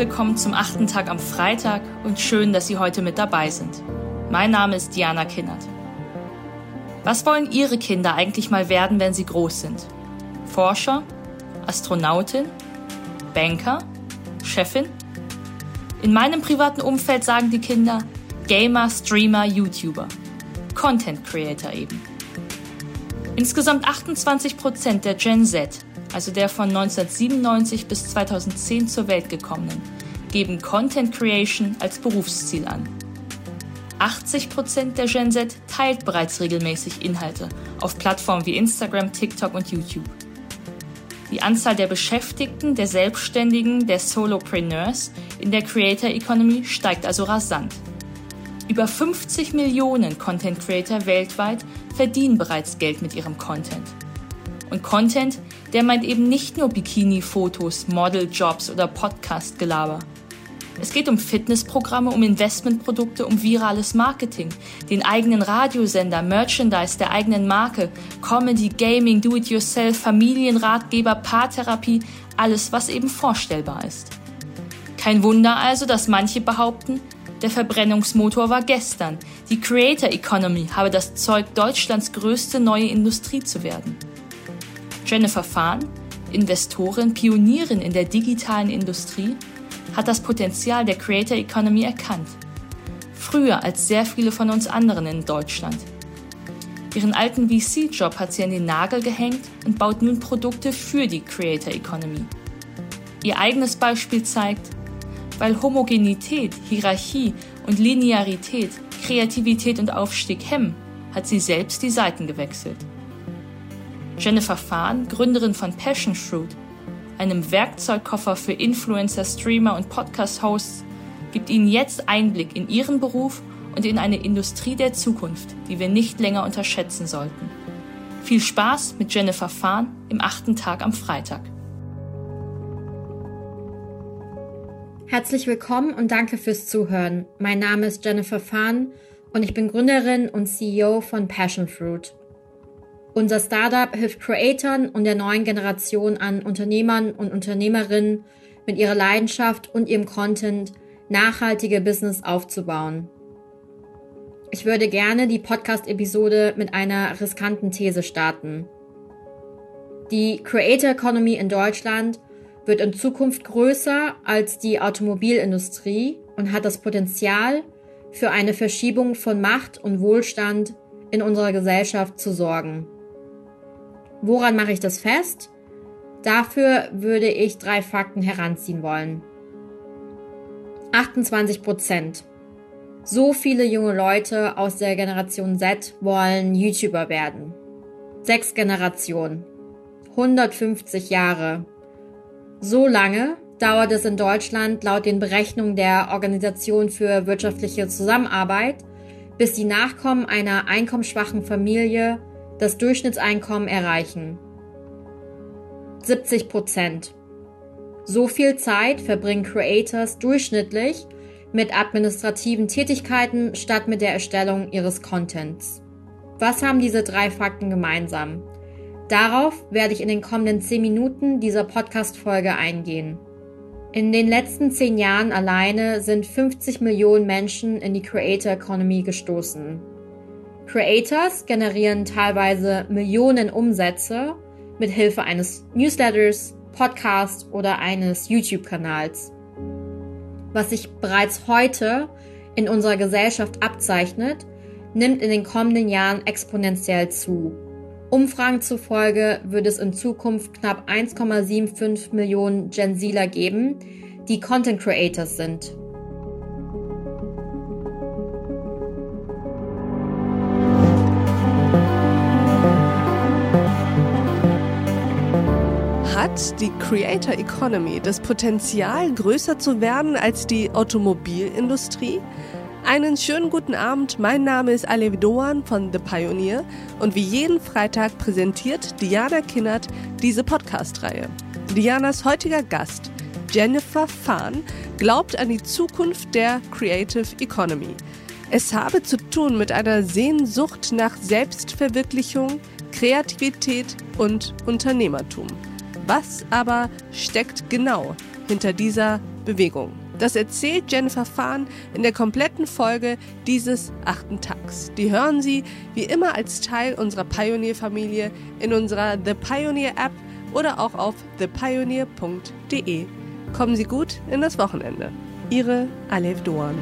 willkommen zum achten Tag am Freitag und schön, dass Sie heute mit dabei sind. Mein Name ist Diana Kinnert. Was wollen Ihre Kinder eigentlich mal werden, wenn sie groß sind? Forscher? Astronautin? Banker? Chefin? In meinem privaten Umfeld sagen die Kinder Gamer, Streamer, YouTuber. Content Creator eben. Insgesamt 28 Prozent der Gen Z also der von 1997 bis 2010 zur Welt gekommenen, geben Content Creation als Berufsziel an. 80% der Gen Z teilt bereits regelmäßig Inhalte auf Plattformen wie Instagram, TikTok und YouTube. Die Anzahl der Beschäftigten, der Selbstständigen, der Solopreneurs in der Creator Economy steigt also rasant. Über 50 Millionen Content Creator weltweit verdienen bereits Geld mit ihrem Content. Und Content, der meint eben nicht nur Bikini-Fotos, Model-Jobs oder Podcast-Gelaber. Es geht um Fitnessprogramme, um Investmentprodukte, um virales Marketing, den eigenen Radiosender, Merchandise der eigenen Marke, Comedy, Gaming, Do-it-yourself, Familienratgeber, Paartherapie, alles, was eben vorstellbar ist. Kein Wunder also, dass manche behaupten, der Verbrennungsmotor war gestern. Die Creator Economy habe das Zeug, Deutschlands größte neue Industrie zu werden. Jennifer Fahn, Investorin, Pionierin in der digitalen Industrie, hat das Potenzial der Creator Economy erkannt. Früher als sehr viele von uns anderen in Deutschland. Ihren alten VC-Job hat sie an den Nagel gehängt und baut nun Produkte für die Creator Economy. Ihr eigenes Beispiel zeigt, weil Homogenität, Hierarchie und Linearität Kreativität und Aufstieg hemmen, hat sie selbst die Seiten gewechselt. Jennifer Fahn, Gründerin von Passion Fruit, einem Werkzeugkoffer für Influencer, Streamer und Podcast-Hosts, gibt Ihnen jetzt Einblick in Ihren Beruf und in eine Industrie der Zukunft, die wir nicht länger unterschätzen sollten. Viel Spaß mit Jennifer Fahn im achten Tag am Freitag. Herzlich willkommen und danke fürs Zuhören. Mein Name ist Jennifer Fahn und ich bin Gründerin und CEO von Passion Fruit. Unser Startup hilft Creatoren und der neuen Generation an Unternehmern und Unternehmerinnen mit ihrer Leidenschaft und ihrem Content nachhaltige Business aufzubauen. Ich würde gerne die Podcast-Episode mit einer riskanten These starten. Die Creator Economy in Deutschland wird in Zukunft größer als die Automobilindustrie und hat das Potenzial, für eine Verschiebung von Macht und Wohlstand in unserer Gesellschaft zu sorgen. Woran mache ich das fest? Dafür würde ich drei Fakten heranziehen wollen. 28 Prozent. So viele junge Leute aus der Generation Z wollen YouTuber werden. Sechs Generationen. 150 Jahre. So lange dauert es in Deutschland laut den Berechnungen der Organisation für wirtschaftliche Zusammenarbeit, bis die Nachkommen einer einkommensschwachen Familie das Durchschnittseinkommen erreichen. 70 Prozent. So viel Zeit verbringen Creators durchschnittlich mit administrativen Tätigkeiten statt mit der Erstellung ihres Contents. Was haben diese drei Fakten gemeinsam? Darauf werde ich in den kommenden 10 Minuten dieser Podcast-Folge eingehen. In den letzten 10 Jahren alleine sind 50 Millionen Menschen in die Creator Economy gestoßen. Creators generieren teilweise Millionen Umsätze mit Hilfe eines Newsletters, Podcasts oder eines YouTube-Kanals. Was sich bereits heute in unserer Gesellschaft abzeichnet, nimmt in den kommenden Jahren exponentiell zu. Umfragen zufolge wird es in Zukunft knapp 1,75 Millionen Gen Zler geben, die Content Creators sind. Hat die Creator Economy das Potenzial, größer zu werden als die Automobilindustrie? Einen schönen guten Abend, mein Name ist Alev Doan von The Pioneer und wie jeden Freitag präsentiert Diana Kinnert diese Podcast-Reihe. Dianas heutiger Gast, Jennifer Fahn, glaubt an die Zukunft der Creative Economy. Es habe zu tun mit einer Sehnsucht nach Selbstverwirklichung, Kreativität und Unternehmertum. Was aber steckt genau hinter dieser Bewegung. Das erzählt Jennifer Fahn in der kompletten Folge dieses achten Tags. Die hören Sie wie immer als Teil unserer Pioneer-Familie in unserer The Pioneer App oder auch auf thepioneer.de. Kommen Sie gut in das Wochenende. Ihre Alef Doan.